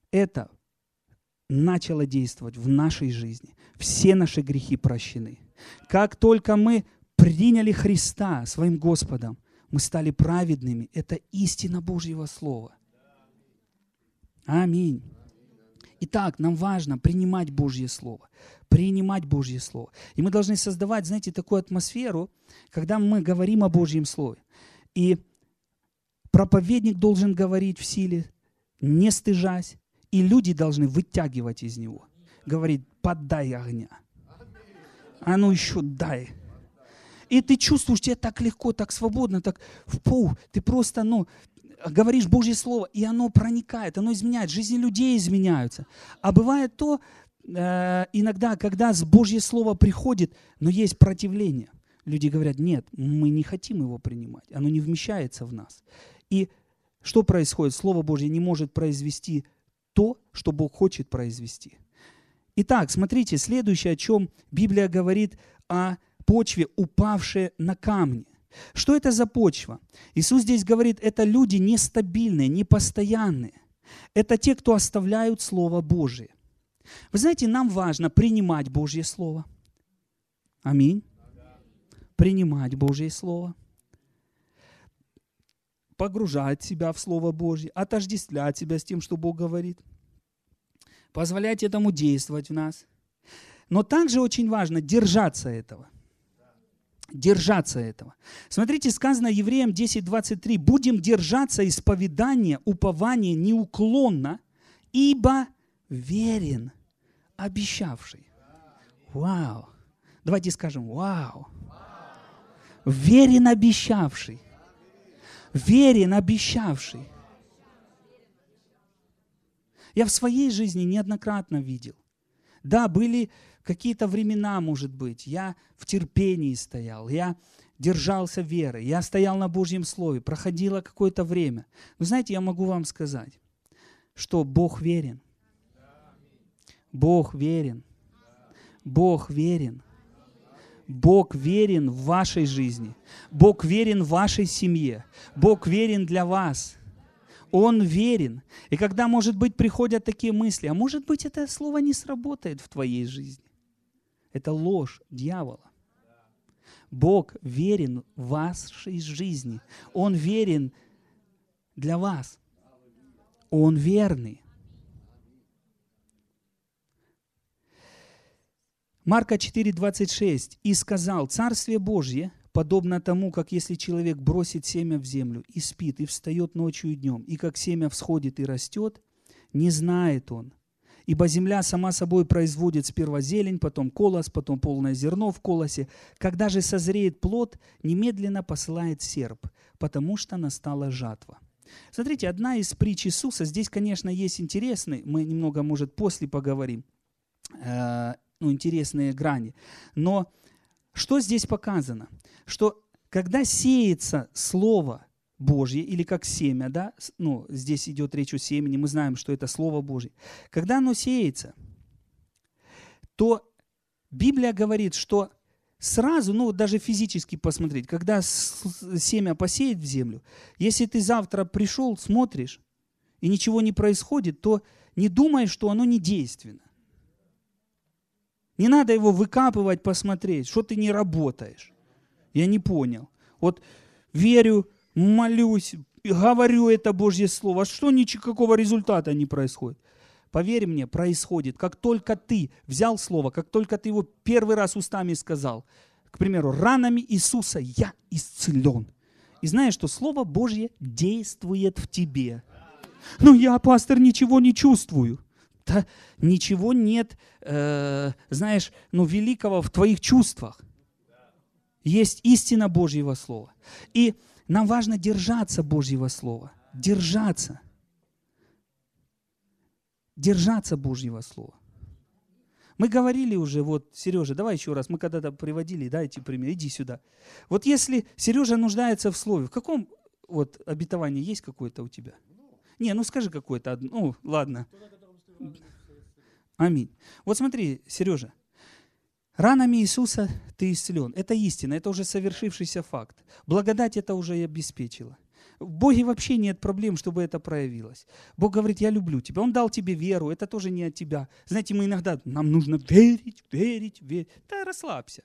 это начало действовать в нашей жизни. Все наши грехи прощены. Как только мы приняли Христа своим Господом, мы стали праведными. Это истина Божьего Слова. Аминь. Итак, нам важно принимать Божье Слово. Принимать Божье Слово. И мы должны создавать, знаете, такую атмосферу, когда мы говорим о Божьем Слове. И проповедник должен говорить в силе, не стыжась, и люди должны вытягивать из него. Говорит, подай огня. А ну еще дай. И ты чувствуешь, тебе так легко, так свободно, так в пол. Ты просто, ну, говоришь Божье Слово, и оно проникает, оно изменяет. Жизни людей изменяются. А бывает то, э, иногда, когда с Божье Слово приходит, но есть противление. Люди говорят, нет, мы не хотим его принимать, оно не вмещается в нас. И что происходит? Слово Божье не может произвести что Бог хочет произвести. Итак, смотрите, следующее, о чем Библия говорит о почве, упавшей на камни. Что это за почва? Иисус здесь говорит, это люди нестабильные, непостоянные. Это те, кто оставляют Слово Божие. Вы знаете, нам важно принимать Божье Слово. Аминь. Принимать Божье Слово. Погружать себя в Слово Божье, отождествлять себя с тем, что Бог говорит – позволять этому действовать в нас. Но также очень важно держаться этого. Держаться этого. Смотрите, сказано Евреям 10.23. «Будем держаться исповедания, упования неуклонно, ибо верен обещавший». Вау! Давайте скажем «Вау!» Верен обещавший. Верен обещавший. Я в своей жизни неоднократно видел. Да, были какие-то времена, может быть, я в терпении стоял, я держался веры, я стоял на Божьем Слове, проходило какое-то время. Но знаете, я могу вам сказать, что Бог верен. Бог верен. Бог верен. Бог верен в вашей жизни. Бог верен в вашей семье. Бог верен для вас. Он верен. И когда, может быть, приходят такие мысли, а может быть, это слово не сработает в твоей жизни. Это ложь дьявола. Бог верен в вашей жизни. Он верен для вас. Он верный. Марка 4:26. «И сказал, Царствие Божье подобно тому, как если человек бросит семя в землю и спит, и встает ночью и днем, и как семя всходит и растет, не знает он. Ибо земля сама собой производит сперва зелень, потом колос, потом полное зерно в колосе. Когда же созреет плод, немедленно посылает серп, потому что настала жатва. Смотрите, одна из притч Иисуса, здесь, конечно, есть интересный, мы немного, может, после поговорим, э, ну, интересные грани, но что здесь показано? Что когда сеется Слово Божье, или как семя, да, ну, здесь идет речь о семени, мы знаем, что это Слово Божье. Когда оно сеется, то Библия говорит, что сразу, ну даже физически посмотреть, когда семя посеет в землю, если ты завтра пришел, смотришь, и ничего не происходит, то не думай, что оно не действенно. Не надо его выкапывать, посмотреть, что ты не работаешь. Я не понял. Вот верю, молюсь, говорю это Божье Слово, а что никакого результата не происходит? Поверь мне, происходит. Как только ты взял Слово, как только ты его первый раз устами сказал, к примеру, ранами Иисуса я исцелен. И знаешь, что Слово Божье действует в тебе. Ну, я, пастор, ничего не чувствую. Да ничего нет, э, знаешь, ну, великого в твоих чувствах. Есть истина Божьего Слова. И нам важно держаться Божьего Слова. Держаться. Держаться Божьего Слова. Мы говорили уже, вот, Сережа, давай еще раз, мы когда-то приводили, дайте пример, иди сюда. Вот если Сережа нуждается в слове, в каком вот обетовании есть какое-то у тебя? Не, ну скажи какое-то, ну ладно. Аминь. Вот смотри, Сережа, ранами Иисуса ты исцелен. Это истина, это уже совершившийся факт. Благодать это уже и обеспечила. В Боге вообще нет проблем, чтобы это проявилось. Бог говорит, я люблю тебя. Он дал тебе веру, это тоже не от тебя. Знаете, мы иногда, нам нужно верить, верить, верить. Да расслабься.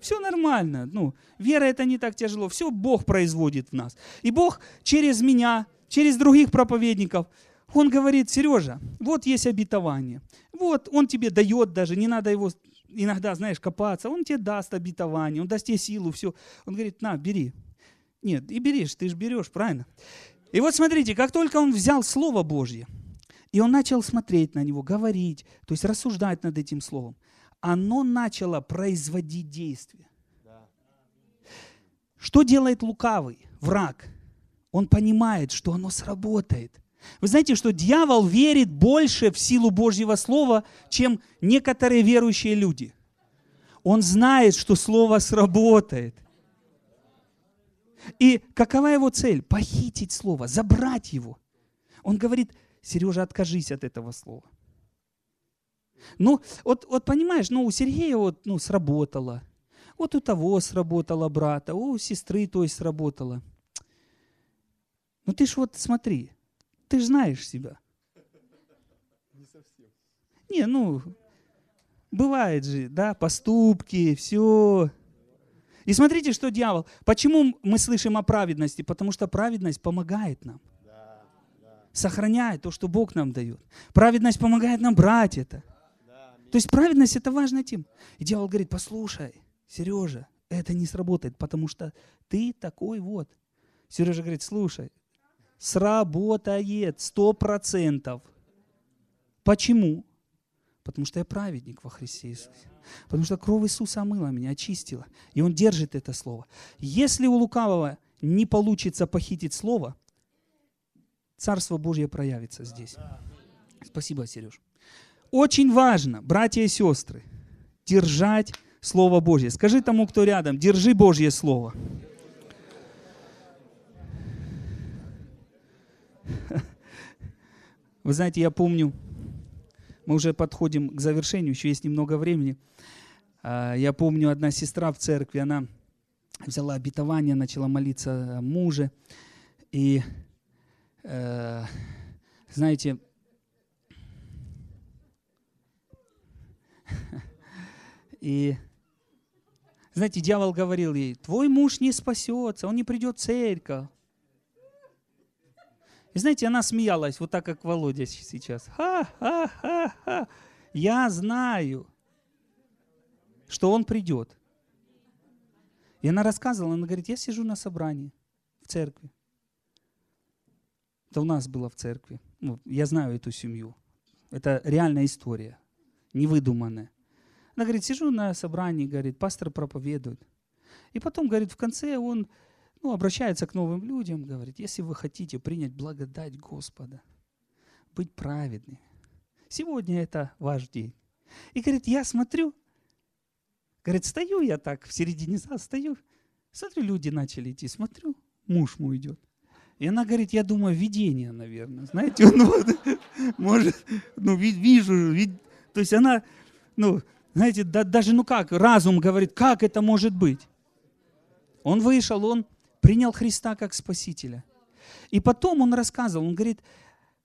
Все нормально. Ну, вера это не так тяжело. Все Бог производит в нас. И Бог через меня, через других проповедников, Он говорит, Сережа, вот есть обетование. Вот, Он тебе дает даже, не надо его иногда, знаешь, копаться. Он тебе даст обетование, Он даст тебе силу, все. Он говорит, на, бери, нет, и берешь, ты же берешь, правильно? И вот смотрите, как только он взял Слово Божье, и он начал смотреть на него, говорить, то есть рассуждать над этим Словом, оно начало производить действие. Что делает лукавый, враг? Он понимает, что оно сработает. Вы знаете, что дьявол верит больше в силу Божьего Слова, чем некоторые верующие люди. Он знает, что Слово сработает – и какова его цель? Похитить слово, забрать его. Он говорит, Сережа, откажись от этого слова. Ну, вот, вот понимаешь, ну, у Сергея вот, ну, сработало. Вот у того сработало брата, у сестры той сработало. Ну ты ж вот смотри, ты знаешь себя. Не совсем. Не, ну, бывает же, да, поступки, все. И смотрите, что дьявол. Почему мы слышим о праведности? Потому что праведность помогает нам. Сохраняет то, что Бог нам дает. Праведность помогает нам брать это. То есть праведность это важная тема. И дьявол говорит, послушай, Сережа, это не сработает, потому что ты такой вот. Сережа говорит, слушай, сработает сто процентов. Почему? Потому что я праведник во Христе Иисусе. Потому что кровь Иисуса омыла меня, очистила. И Он держит это слово. Если у лукавого не получится похитить слово, Царство Божье проявится здесь. Спасибо, Сереж. Очень важно, братья и сестры, держать Слово Божье. Скажи тому, кто рядом, держи Божье Слово. Вы знаете, я помню, мы уже подходим к завершению, еще есть немного времени. А, я помню, одна сестра в церкви, она взяла обетование, начала молиться муже. И, э, знаете, и, знаете, дьявол говорил ей, твой муж не спасется, он не придет в церковь. И знаете, она смеялась, вот так, как Володя сейчас. Ха-ха-ха-ха. Я знаю, что он придет. И она рассказывала, она говорит, я сижу на собрании в церкви. Это у нас было в церкви. Ну, я знаю эту семью. Это реальная история, невыдуманная. Она говорит, сижу на собрании, говорит, пастор проповедует. И потом, говорит, в конце он ну, обращается к новым людям, говорит, если вы хотите принять благодать Господа, быть праведными, сегодня это ваш день. И говорит, я смотрю, говорит, стою я так в середине зала, стою, смотрю, люди начали идти, смотрю, муж мой идет. И она говорит, я думаю, видение, наверное. Знаете, он вот, может, ну, вижу, вид... то есть она, ну, знаете, да, даже, ну как, разум говорит, как это может быть? Он вышел, он принял Христа как Спасителя. И потом он рассказывал, он говорит,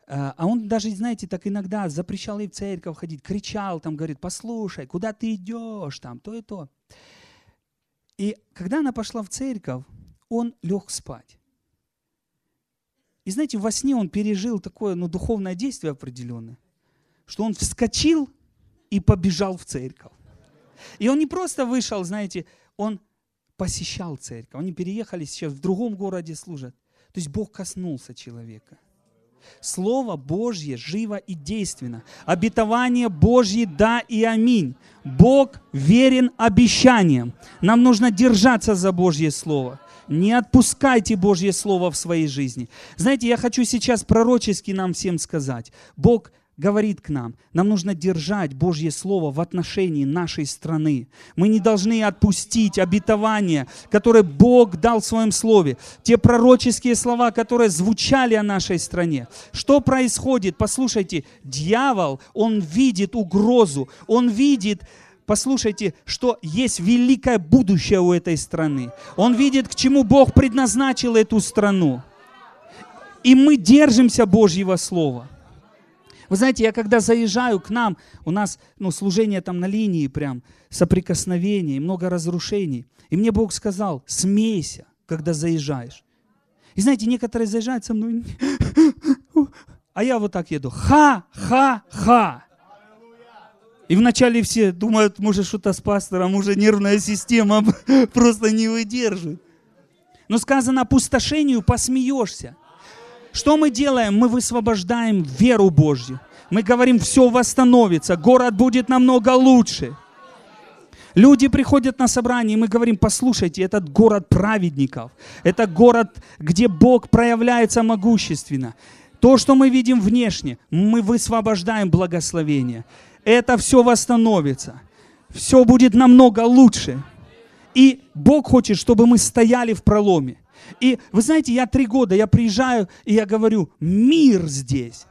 э, а он даже, знаете, так иногда запрещал ей в церковь ходить, кричал там, говорит, послушай, куда ты идешь, там, то и то. И когда она пошла в церковь, он лег спать. И знаете, во сне он пережил такое ну, духовное действие определенное, что он вскочил и побежал в церковь. И он не просто вышел, знаете, он посещал церковь. Они переехали сейчас в другом городе служат. То есть Бог коснулся человека. Слово Божье живо и действенно. Обетование Божье да и аминь. Бог верен обещаниям. Нам нужно держаться за Божье Слово. Не отпускайте Божье Слово в своей жизни. Знаете, я хочу сейчас пророчески нам всем сказать. Бог говорит к нам, нам нужно держать Божье Слово в отношении нашей страны. Мы не должны отпустить обетования, которые Бог дал в Своем Слове. Те пророческие слова, которые звучали о нашей стране. Что происходит? Послушайте, дьявол, он видит угрозу, он видит послушайте, что есть великое будущее у этой страны. Он видит, к чему Бог предназначил эту страну. И мы держимся Божьего Слова. Вы знаете, я когда заезжаю к нам, у нас ну, служение там на линии прям, соприкосновений, много разрушений. И мне Бог сказал, смейся, когда заезжаешь. И знаете, некоторые заезжают со мной, а я вот так еду, ха-ха-ха. И вначале все думают, может что-то с пастором, уже нервная система просто не выдержит. Но сказано, опустошению посмеешься. Что мы делаем? Мы высвобождаем веру Божью. Мы говорим, все восстановится, город будет намного лучше. Люди приходят на собрание, и мы говорим, послушайте, этот город праведников, это город, где Бог проявляется могущественно. То, что мы видим внешне, мы высвобождаем благословение. Это все восстановится. Все будет намного лучше. И Бог хочет, чтобы мы стояли в проломе. И вы знаете, я три года, я приезжаю, и я говорю, мир здесь.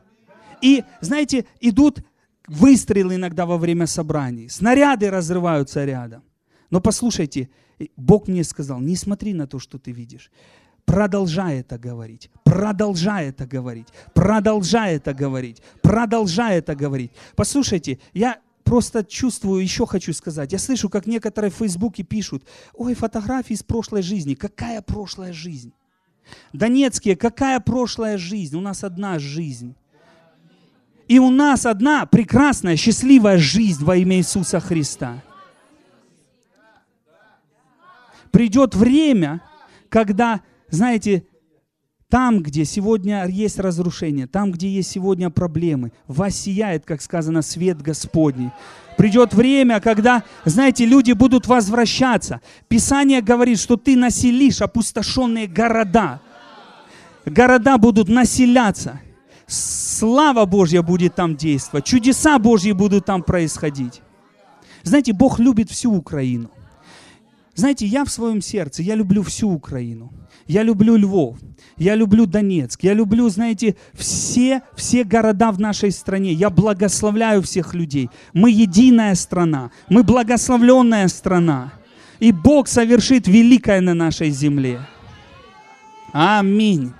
И, знаете, идут выстрелы иногда во время собраний, снаряды разрываются рядом. Но послушайте, Бог мне сказал, не смотри на то, что ты видишь. Продолжай это говорить, продолжай это говорить, продолжай это говорить, продолжай это говорить. Послушайте, я просто чувствую, еще хочу сказать. Я слышу, как некоторые в Фейсбуке пишут, ой, фотографии из прошлой жизни. Какая прошлая жизнь? Донецкие, какая прошлая жизнь? У нас одна жизнь. И у нас одна прекрасная, счастливая жизнь во имя Иисуса Христа. Придет время, когда, знаете, там, где сегодня есть разрушение, там, где есть сегодня проблемы, воссияет, как сказано, свет Господний. Придет время, когда, знаете, люди будут возвращаться. Писание говорит, что ты населишь опустошенные города. Города будут населяться. Слава Божья будет там действовать. Чудеса Божьи будут там происходить. Знаете, Бог любит всю Украину. Знаете, я в своем сердце, я люблю всю Украину. Я люблю Львов, я люблю Донецк, я люблю, знаете, все, все города в нашей стране. Я благословляю всех людей. Мы единая страна, мы благословленная страна. И Бог совершит великое на нашей земле. Аминь.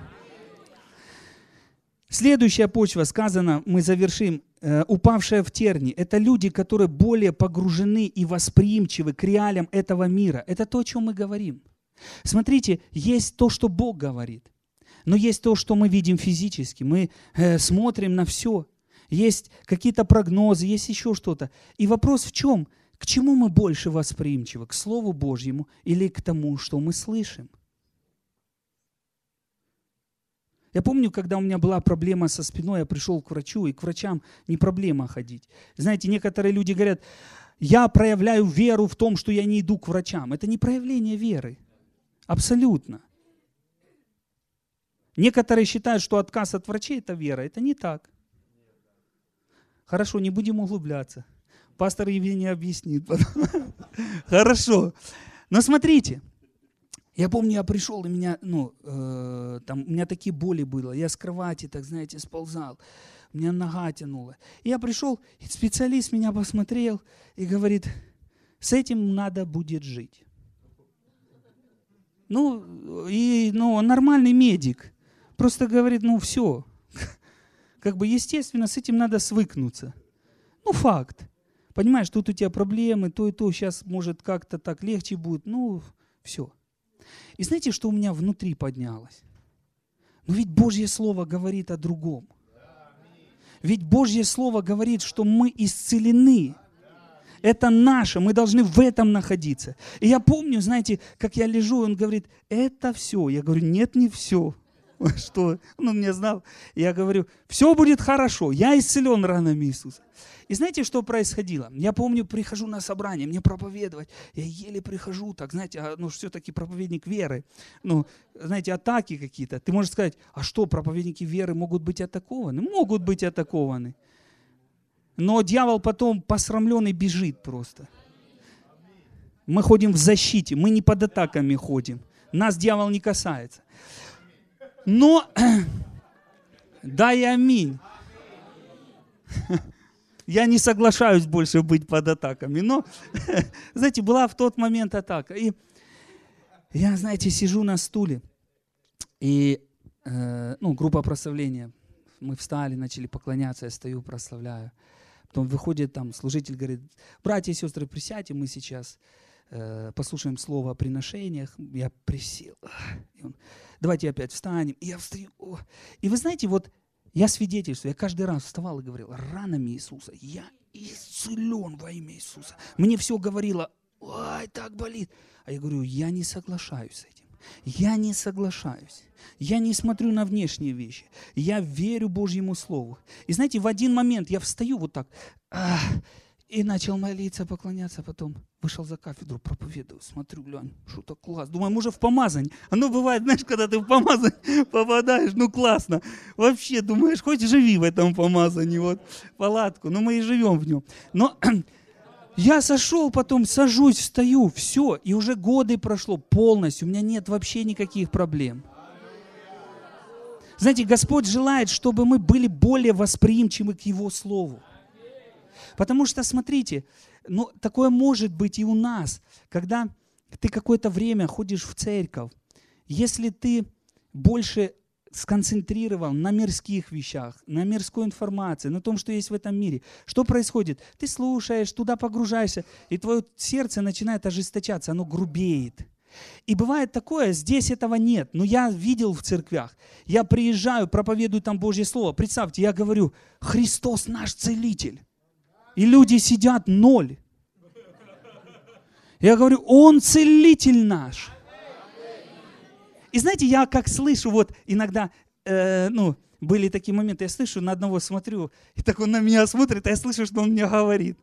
Следующая почва сказана, мы завершим, упавшая в терни. Это люди, которые более погружены и восприимчивы к реалиям этого мира. Это то, о чем мы говорим. Смотрите, есть то, что Бог говорит, но есть то, что мы видим физически. Мы э, смотрим на все. Есть какие-то прогнозы, есть еще что-то. И вопрос в чем? К чему мы больше восприимчивы? К Слову Божьему или к тому, что мы слышим? Я помню, когда у меня была проблема со спиной, я пришел к врачу, и к врачам не проблема ходить. Знаете, некоторые люди говорят, я проявляю веру в том, что я не иду к врачам. Это не проявление веры. Абсолютно. Некоторые считают, что отказ от врачей – это вера. Это не так. Хорошо, не будем углубляться. Пастор Евгений объяснит. Хорошо. Но смотрите, я помню, я пришел, и меня, ну, э, там, у меня такие боли было. Я с кровати, так знаете, сползал. У меня нога тянула. И я пришел, и специалист меня посмотрел и говорит, с этим надо будет жить. Ну, и, ну, нормальный медик. Просто говорит, ну, все. Как бы, естественно, с этим надо свыкнуться. Ну, факт. Понимаешь, тут у тебя проблемы, то и то, сейчас, может, как-то так легче будет. Ну, все. И знаете, что у меня внутри поднялось? Ну, ведь Божье Слово говорит о другом. Ведь Божье Слово говорит, что мы исцелены это наше, мы должны в этом находиться. И я помню, знаете, как я лежу, он говорит, это все. Я говорю, нет, не все. Что? Он меня знал. Я говорю, все будет хорошо, я исцелен ранами Иисуса. И знаете, что происходило? Я помню, прихожу на собрание, мне проповедовать, я еле прихожу, так, знаете, а, ну, все-таки проповедник веры, ну, знаете, атаки какие-то. Ты можешь сказать, а что, проповедники веры могут быть атакованы? Могут быть атакованы. Но дьявол потом посрамленный бежит просто. Мы ходим в защите, мы не под атаками ходим. Нас дьявол не касается. Но, да и аминь. Я не соглашаюсь больше быть под атаками. Но, знаете, была в тот момент атака. И я, знаете, сижу на стуле. И, э, ну, группа прославления. Мы встали, начали поклоняться, я стою, прославляю. Потом выходит там служитель, говорит, братья и сестры, присядьте, мы сейчас э, послушаем слово о приношениях. Я присел. И он, Давайте опять встанем. И я встаю. И вы знаете, вот я свидетельствую, я каждый раз вставал и говорил, ранами Иисуса, я исцелен во имя Иисуса. Мне все говорило, ой, так болит. А я говорю, я не соглашаюсь с этим. Я не соглашаюсь. Я не смотрю на внешние вещи. Я верю Божьему Слову. И знаете, в один момент я встаю вот так, ах, и начал молиться, поклоняться, потом вышел за кафедру, проповедую, смотрю, глянь, что-то класс. Думаю, может в помазань. Оно бывает, знаешь, когда ты в помазань попадаешь, ну классно. Вообще думаешь, хоть живи в этом помазании, вот, палатку, но мы и живем в нем. Но я сошел, потом сажусь, встаю, все, и уже годы прошло полностью, у меня нет вообще никаких проблем. Знаете, Господь желает, чтобы мы были более восприимчивы к Его Слову. Потому что, смотрите, ну, такое может быть и у нас, когда ты какое-то время ходишь в церковь, если ты больше сконцентрирован на мирских вещах, на мирской информации, на том, что есть в этом мире. Что происходит? Ты слушаешь, туда погружаешься, и твое сердце начинает ожесточаться, оно грубеет. И бывает такое, здесь этого нет, но я видел в церквях. Я приезжаю, проповедую там Божье Слово. Представьте, я говорю, Христос наш целитель. И люди сидят ноль. Я говорю, Он целитель наш. И знаете, я как слышу, вот иногда, э, ну, были такие моменты, я слышу, на одного смотрю, и так он на меня смотрит, а я слышу, что он мне говорит.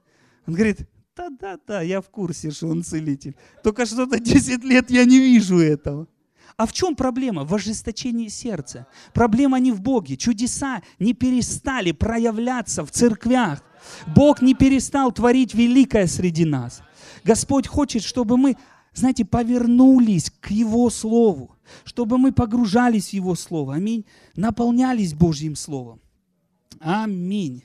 Он говорит, да-да-да, я в курсе, что он целитель. Только что-то 10 лет я не вижу этого. А в чем проблема? В ожесточении сердца. Проблема не в Боге. Чудеса не перестали проявляться в церквях. Бог не перестал творить великое среди нас. Господь хочет, чтобы мы, знаете, повернулись к Его Слову, чтобы мы погружались в Его Слово. Аминь. Наполнялись Божьим Словом. Аминь.